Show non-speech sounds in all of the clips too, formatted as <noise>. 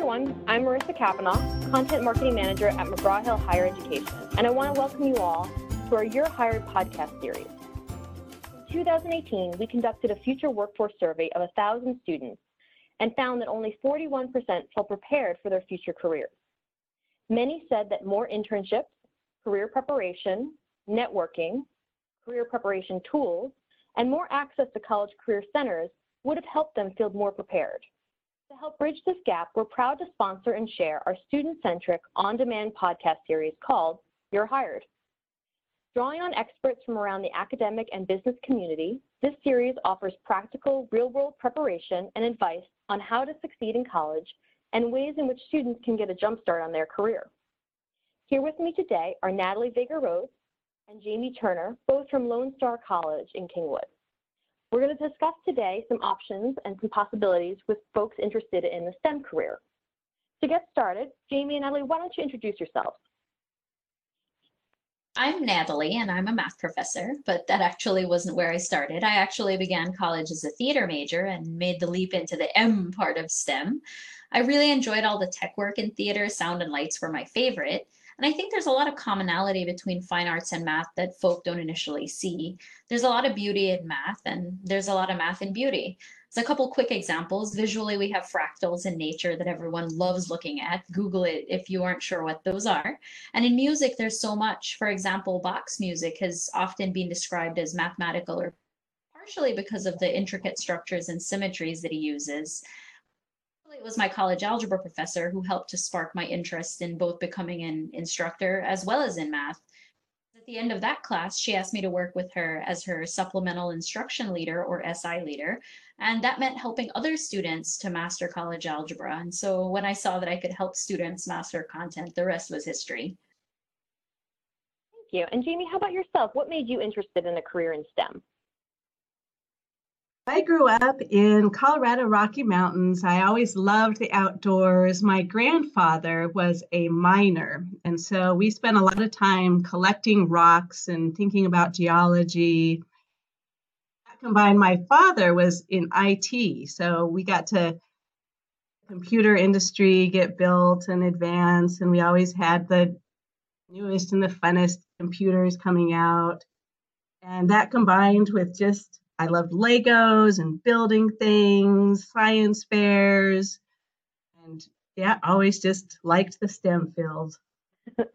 everyone. I'm Marissa Kavanaugh, Content Marketing Manager at McGraw Hill Higher Education, and I want to welcome you all to our You're Hired podcast series. In 2018, we conducted a future workforce survey of 1,000 students and found that only 41% felt prepared for their future careers. Many said that more internships, career preparation, networking, career preparation tools, and more access to college career centers would have helped them feel more prepared. To help bridge this gap, we're proud to sponsor and share our student-centric on-demand podcast series called You're Hired. Drawing on experts from around the academic and business community, this series offers practical, real-world preparation and advice on how to succeed in college and ways in which students can get a jumpstart on their career. Here with me today are Natalie Vega-Rose and Jamie Turner, both from Lone Star College in Kingwood. We're going to discuss today some options and some possibilities with folks interested in the STEM career. To get started, Jamie and Natalie, why don't you introduce yourselves? I'm Natalie and I'm a math professor, but that actually wasn't where I started. I actually began college as a theater major and made the leap into the M part of STEM. I really enjoyed all the tech work in theater, sound and lights were my favorite. And I think there's a lot of commonality between fine arts and math that folk don't initially see. There's a lot of beauty in math and there's a lot of math in beauty. So a couple quick examples. Visually, we have fractals in nature that everyone loves looking at. Google it if you aren't sure what those are. And in music, there's so much. For example, Bach's music has often been described as mathematical or partially because of the intricate structures and symmetries that he uses. It was my college algebra professor who helped to spark my interest in both becoming an instructor as well as in math at the end of that class, she asked me to work with her as her supplemental instruction leader or SI leader. And that meant helping other students to master college algebra. And so when I saw that I could help students master content, the rest was history. Thank you. And Jamie, how about yourself? What made you interested in a career in STEM? I grew up in Colorado Rocky Mountains. I always loved the outdoors. My grandfather was a miner, and so we spent a lot of time collecting rocks and thinking about geology. That combined, my father was in IT, so we got to computer industry get built and advance, and we always had the newest and the funnest computers coming out. And that combined with just I loved Legos and building things, science fairs, and yeah, always just liked the STEM field. so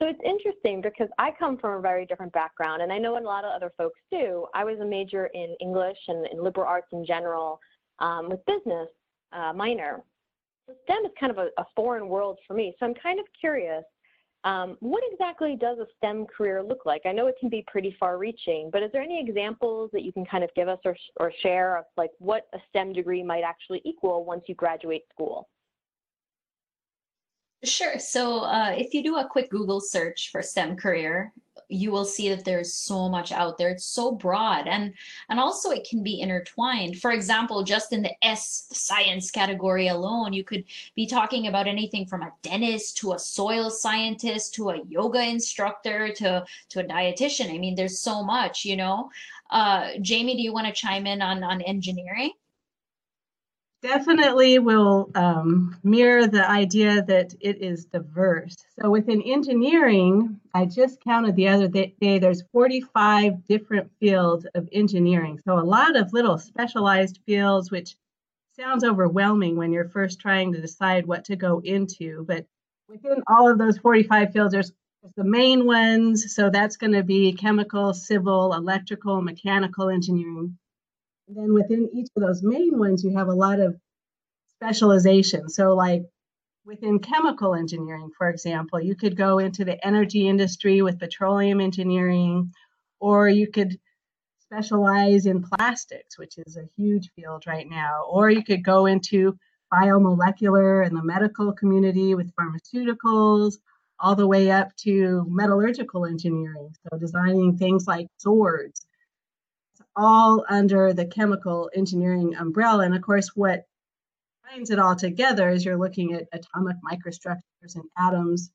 it's interesting because I come from a very different background, and I know a lot of other folks do. I was a major in English and in liberal arts in general um, with business uh, minor. STEM is kind of a, a foreign world for me. So I'm kind of curious Um, what exactly does a STEM career look like? I know it can be pretty far reaching, but is there any examples that you can kind of give us or, or share of like what a STEM degree might actually equal once you graduate school? Sure. So uh, if you do a quick Google search for STEM career, you will see that there's so much out there. It's so broad and and also it can be intertwined. For example, just in the S science category alone, you could be talking about anything from a dentist to a soil scientist to a yoga instructor to to a dietitian. I mean, there's so much, you know. Uh, Jamie, do you want to chime in on on engineering? Definitely will um, mirror the idea that it is diverse. So within engineering, I just counted the other day, there's 45 different fields of engineering. So a lot of little specialized fields, which sounds overwhelming when you're first trying to decide what to go into. But within all of those 45 fields, there's the main ones. So that's going to be chemical, civil, electrical, mechanical engineering then within each of those main ones, you have a lot of specialization. So, like within chemical engineering, for example, you could go into the energy industry with petroleum engineering, or you could specialize in plastics, which is a huge field right now, or you could go into biomolecular and the medical community with pharmaceuticals, all the way up to metallurgical engineering, so designing things like swords all under the chemical engineering umbrella. And of course, what binds it all together is you're looking at atomic microstructures and atoms.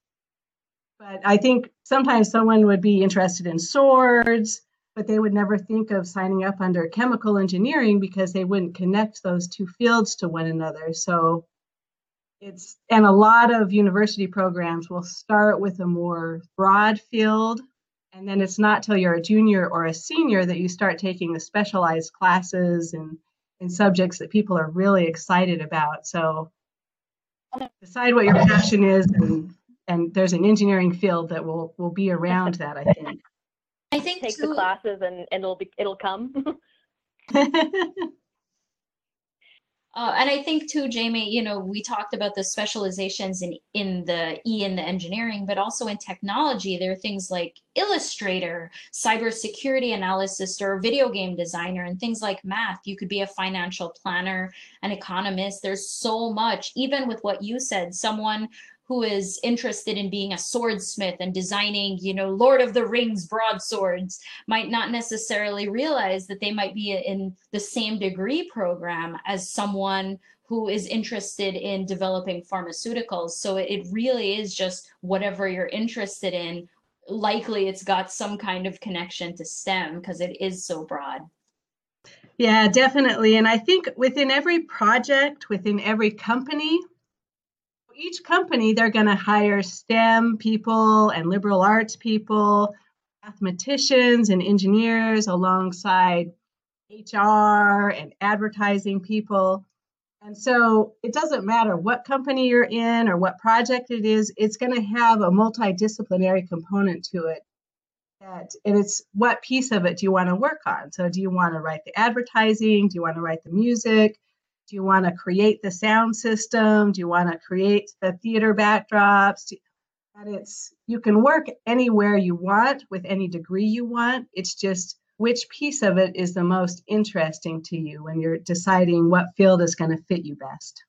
But I think sometimes someone would be interested in swords, but they would never think of signing up under chemical engineering because they wouldn't connect those two fields to one another. So it's and a lot of university programs will start with a more broad field and then it's not till you're a junior or a senior that you start taking the specialized classes and and subjects that people are really excited about so decide what your passion is and and there's an engineering field that will will be around that i think I <laughs> think Take too, the classes and, and it'll be it'll come. <laughs> <laughs> Uh, and I think too, Jamie, you know, we talked about the specializations in in the E in the engineering, but also in technology. There are things like Illustrator, cybersecurity analysis, or video game designer, and things like math. You could be a financial planner, an economist. There's so much. Even with what you said, someone who is interested in being a swordsmith and designing, you know, Lord of the Rings broadswords might not necessarily realize that they might be in the same degree program as someone who is interested in developing pharmaceuticals. So it really is just whatever you're interested in. Likely it's got some kind of connection to STEM because it is so broad. Yeah, definitely. And I think within every project, within every company, each company, they're going to hire STEM people and liberal arts people, mathematicians and engineers alongside HR and advertising people. And so it doesn't matter what company you're in or what project it is, it's going to have a multidisciplinary component to it. That, and it's what piece of it do you want to work on? So, do you want to write the advertising? Do you want to write the music? Do you want to create the sound system? Do you want to create the theater backdrops? and it's you can work anywhere you want with any degree you want. It's just which piece of it is the most interesting to you when you're deciding what field is going to fit you best.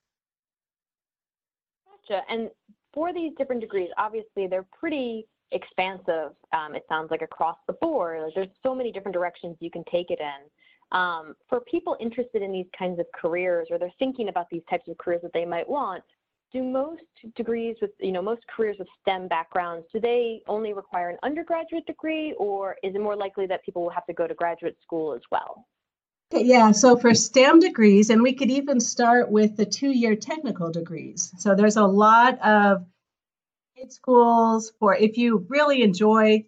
Gotcha. And for these different degrees, obviously they're pretty expansive. Um, it sounds like across the board. Like there's so many different directions you can take it in. Um, for people interested in these kinds of careers or they're thinking about these types of careers that they might want, do most degrees with, you know, most careers with STEM backgrounds, do they only require an undergraduate degree or is it more likely that people will have to go to graduate school as well? Yeah, so for STEM degrees, and we could even start with the two year technical degrees. So there's a lot of schools for if you really enjoy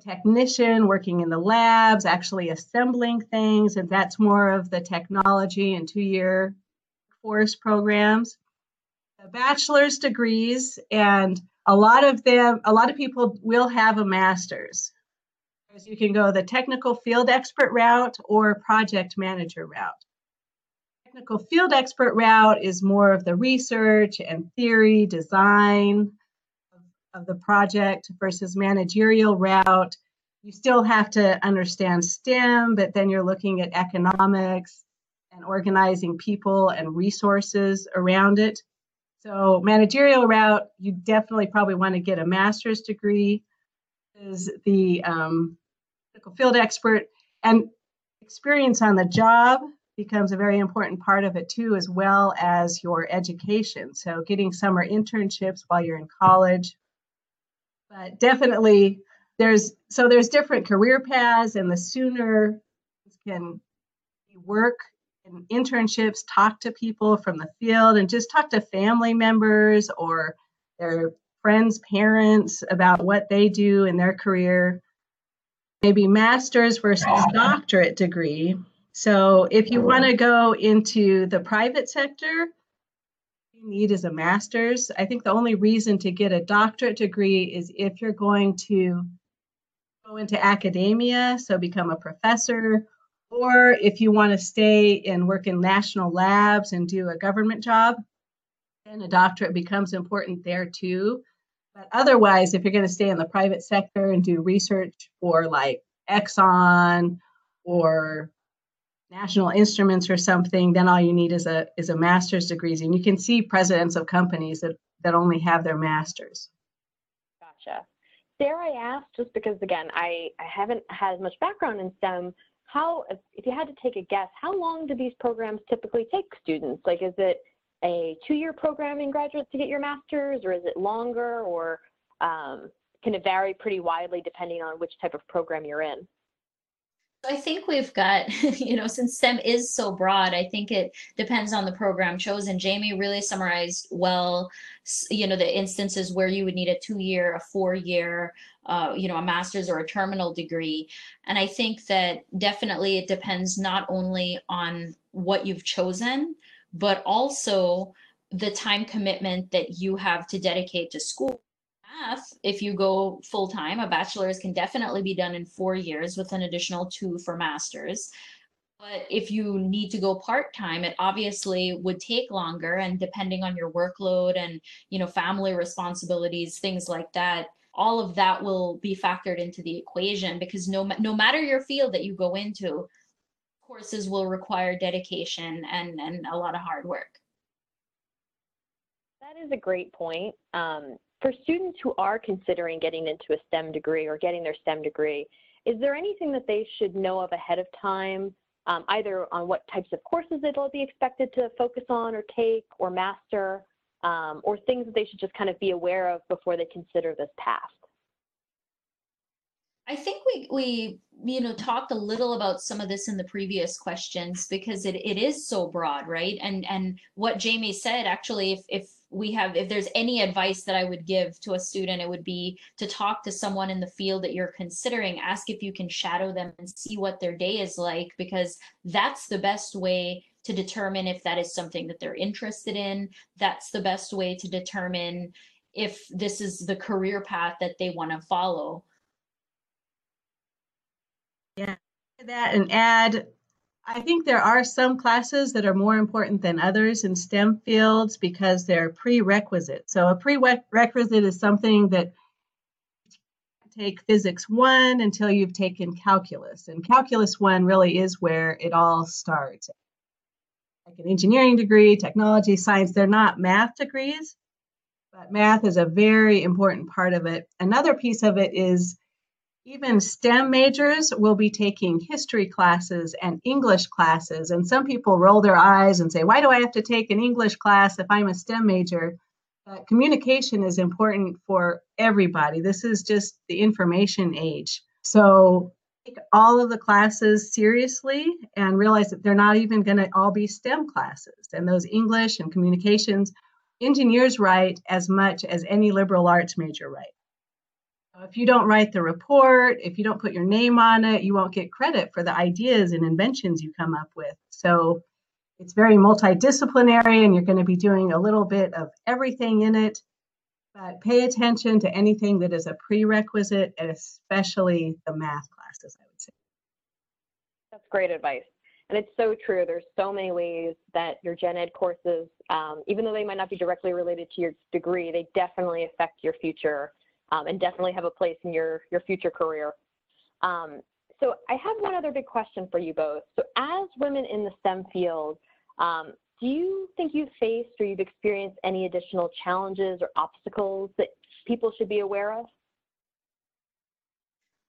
technician working in the labs, actually assembling things, and that's more of the technology and two year course programs. The bachelor's degrees, and a lot of them, a lot of people will have a master's. You can go the technical field expert route or project manager route. Technical field expert route is more of the research and theory, design, of the project versus managerial route. You still have to understand STEM, but then you're looking at economics and organizing people and resources around it. So, managerial route, you definitely probably want to get a master's degree. Is the um, field expert and experience on the job becomes a very important part of it too, as well as your education. So, getting summer internships while you're in college but definitely there's so there's different career paths and the sooner you can work in internships talk to people from the field and just talk to family members or their friends parents about what they do in their career. Maybe master's versus doctorate degree. So if you want to go into the private sector need is a master's. I think the only reason to get a doctorate degree is if you're going to go into academia, so become a professor, or if you want to stay and work in national labs and do a government job, then a doctorate becomes important there too. But otherwise, if you're going to stay in the private sector and do research for like Exxon or National Instruments or something, then all you need is a is a master's degree. And you can see presidents of companies that that only have their masters. Gotcha. Dare I ask, just because again, I, I haven't had much background in STEM, how if, if you had to take a guess, how long do these programs typically take students? Like is it a two-year program in graduate to get your master's, or is it longer, or um, can it vary pretty widely depending on which type of program you're in? I think we've got, <laughs> you know, since STEM is so broad, I think it depends on the program chosen. Jamie really summarized well, you know, the instances where you would need a two year, a four year, uh, you know, a master's or a terminal degree. And I think that definitely it depends not only on what you've chosen, but also the time commitment that you have to dedicate to school if you go full time, a bachelor's can definitely be done in four years with an additional two for master's. But if you need to go part time, it obviously would take longer. And depending on your workload and you know family responsibilities, things like that, all of that will be factored into the equation because no no matter your field that you go into, courses will require dedication and and a lot of hard work. That is a great point. Um, for students who are considering getting into a STEM degree or getting their STEM degree, is there anything that they should know of ahead of time, um, either on what types of courses they'll be expected to focus on or take or master, um, or things that they should just kind of be aware of before they consider this path? I think we we you know talked a little about some of this in the previous questions because it, it is so broad, right? And and what Jamie said actually, if if we have if there's any advice that i would give to a student it would be to talk to someone in the field that you're considering ask if you can shadow them and see what their day is like because that's the best way to determine if that is something that they're interested in. That's the best way to determine if this is the career path that they want to follow. Yeah. That and add I think there are some classes that are more important than others in STEM fields because they're prerequisite. So a prerequisite is something that take physics one until you've taken calculus. And calculus one really is where it all starts. Like an engineering degree, technology, science, they're not math degrees, but math is a very important part of it. Another piece of it is even STEM majors will be taking history classes and English classes. And some people roll their eyes and say, Why do I have to take an English class if I'm a STEM major? Uh, communication is important for everybody. This is just the information age. So take all of the classes seriously and realize that they're not even going to all be STEM classes. And those English and communications, engineers write as much as any liberal arts major write. If you don't write the report, if you don't put your name on it, you won't get credit for the ideas and inventions you come up with. So it's very multidisciplinary and you're going to be doing a little bit of everything in it. But pay attention to anything that is a prerequisite, and especially the math classes, I would say. That's great advice. And it's so true. There's so many ways that your gen ed courses, um, even though they might not be directly related to your degree, they definitely affect your future um, and definitely have a place in your, your future career. Um, so I have one other big question for you both. So as women in the STEM field, um, do you think you've faced or you've experienced any additional challenges or obstacles that people should be aware of?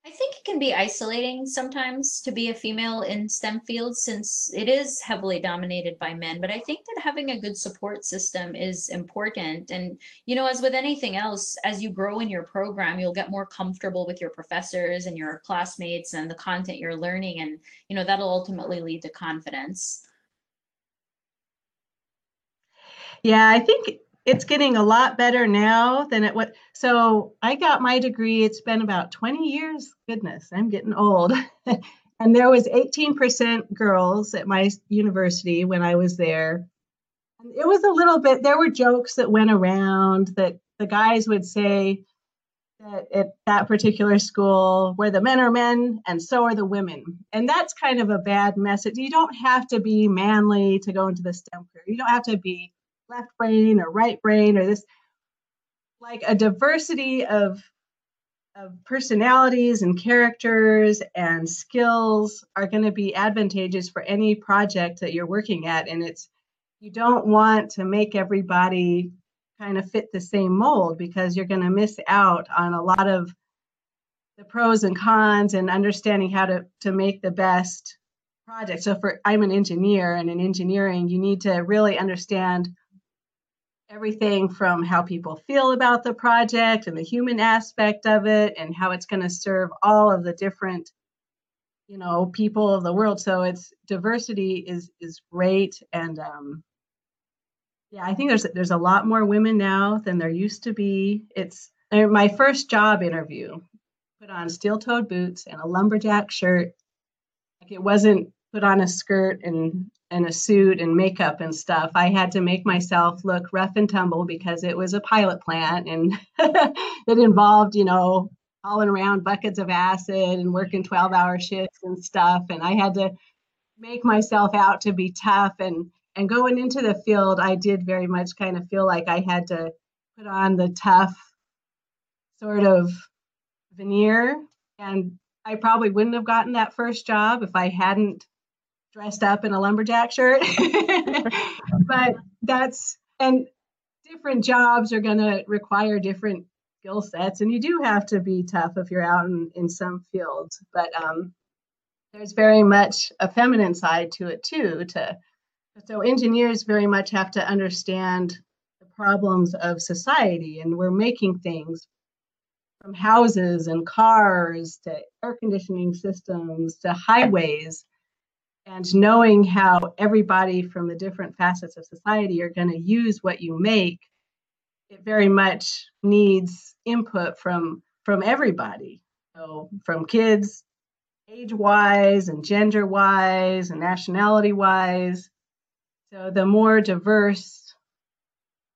I think it can be isolating sometimes to be a female in STEM fields since it is heavily dominated by men. But I think that having a good support system is important. And, you know, as with anything else, as you grow in your program, you'll get more comfortable with your professors and your classmates and the content you're learning. And, you know, that'll ultimately lead to confidence. Yeah, I think it's getting a lot better now than it what so i got my degree it's been about 20 years goodness i'm getting old. <laughs> And there was 18% girls at my university when i was there. It was a little bit there were jokes that went around that the guys would say that at that particular school where the men are men and so are the women. And that's kind of a bad message. You don't have to be manly to go into the stem career. You don't have to be left brain or right brain or this like a diversity of of personalities and characters and skills are going to be advantageous for any project that you're working at. And it's you don't want to make everybody kind of fit the same mold because you're going to miss out on a lot of the pros and cons and understanding how to to make the best project. So for i'm an engineer and in engineering you need to really understand everything from how people feel about the project and the human aspect of it and how it's going to serve all of the different you know people of the world. So it's diversity is is great and um yeah i think there's there's a lot more women now than there used to be. It's my first job interview put on steel-toed boots and a lumberjack shirt. Like it wasn't put on a skirt and and a suit and makeup and stuff i had to make myself look rough and tumble because it was a pilot plant and <laughs> it involved you know hauling around buckets of acid and working 12 hour shifts and stuff. And I had to make myself out to be tough. And, and going into the field, I did very much kind of feel like I had to put on the tough sort of veneer. And I probably wouldn't have gotten that first job if I hadn't dressed up in a lumberjack shirt. <laughs> but that's, and different jobs are going to require different skill sets and you do have to be tough if you're out in, in some fields but um, there's very much a feminine side to it too to so engineers very much have to understand the problems of society and we're making things from houses and cars to air conditioning systems to highways and knowing how everybody from the different facets of society are going to use what you make it very much needs input from from everybody. So from kids age wise and gender wise and nationality wise so the more diverse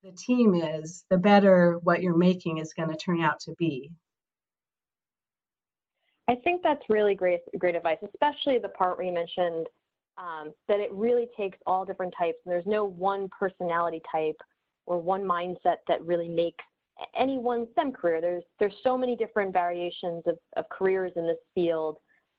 the team is the better what you're making is going to turn out to be. I think that's really great great advice especially the part where you mentioned um, that it really takes all different types and there's no one personality type or one mindset that really makes any one STEM career. There's there's so many different variations of, of careers in this field,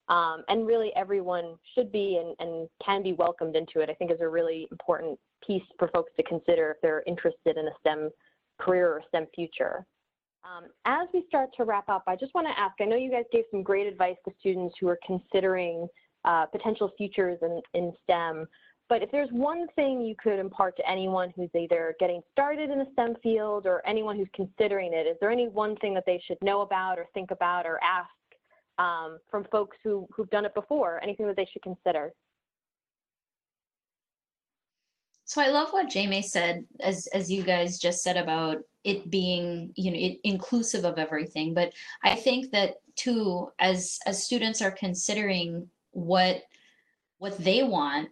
um, and really everyone should be and, and can be welcomed into it. I think is a really important piece for folks to consider if they're interested in a STEM career or STEM future. Um, as we start to wrap up, I just want to ask. I know you guys gave some great advice to students who are considering uh, potential futures in, in STEM. But if there's one thing you could impart to anyone who's either getting started in a STEM field or anyone who's considering it, is there any one thing that they should know about or think about or ask um, from folks who, who've done it before? Anything that they should consider? So I love what Jamie said, as as you guys just said about it being, you know, it, inclusive of everything. But I think that too, as as students are considering what what they want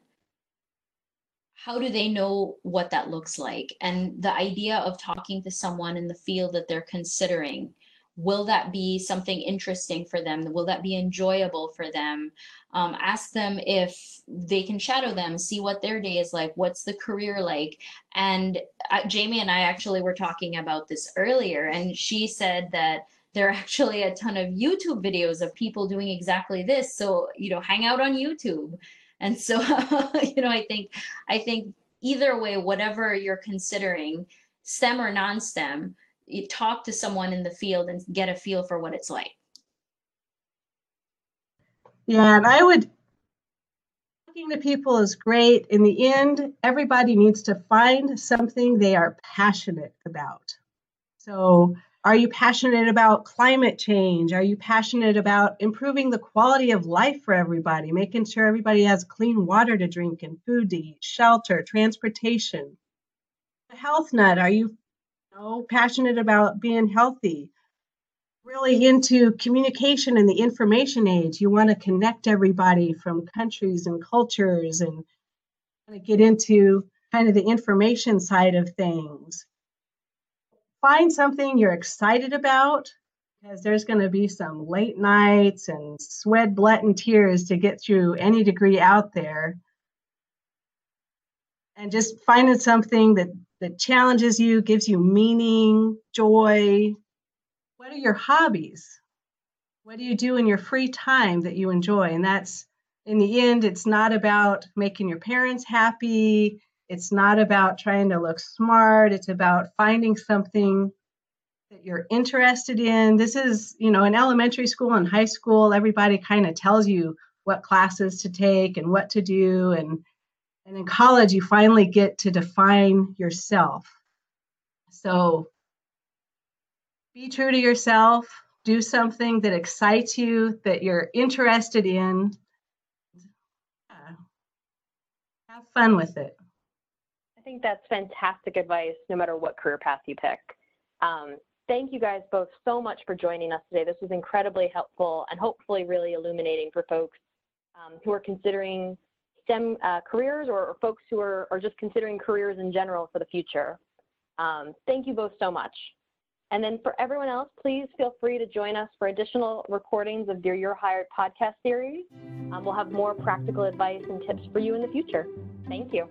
how do they know what that looks like? And the idea of talking to someone in the field that they're considering, will that be something interesting for them? Will that be enjoyable for them? Um, ask them if they can shadow them, see what their day is like, what's the career like. And uh, Jamie and I actually were talking about this earlier, and she said that there are actually a ton of YouTube videos of people doing exactly this. So, you know, hang out on YouTube and so, <laughs> you know, I think, I think either way, whatever you're considering, STEM or non-STEM, you talk to someone in the field and get a feel for what it's like. Yeah, and I would talking to people is great. In the end, everybody needs to find something they are passionate about. So are you passionate about climate change? Are you passionate about improving the quality of life for everybody, making sure everybody has clean water to drink and food to eat, shelter, transportation? A health nut, are you, you know, passionate about being healthy? Really into communication in the information age. You want to connect everybody from countries and cultures and get into kind of the information side of things find something you're excited about because there's going to be some late nights and sweat, blood, and tears to get through any degree out there. And just finding something that, that challenges you, gives you meaning, joy. What are your hobbies? What do you do in your free time that you enjoy? And that's in the end, it's not about making your parents happy. It's not about trying to look smart. It's about finding something that you're interested in. This is, you know, in elementary school and high school, everybody kind of tells you what classes to take and what to do. And, and in college, you finally get to define yourself. So be true to yourself, do something that excites you, that you're interested in, Have fun with it. I think that's fantastic advice, no matter what career path you pick. Um, thank you guys both so much for joining us today. This was incredibly helpful and hopefully really illuminating for folks um, who are considering STEM uh, careers or, or, folks who are, are, just considering careers in general for the future. Um, thank you both so much. And then for everyone else, please feel free to join us for additional recordings of Dear You're Hired podcast series. Um, we'll have more practical advice and tips for you in the future. Thank you.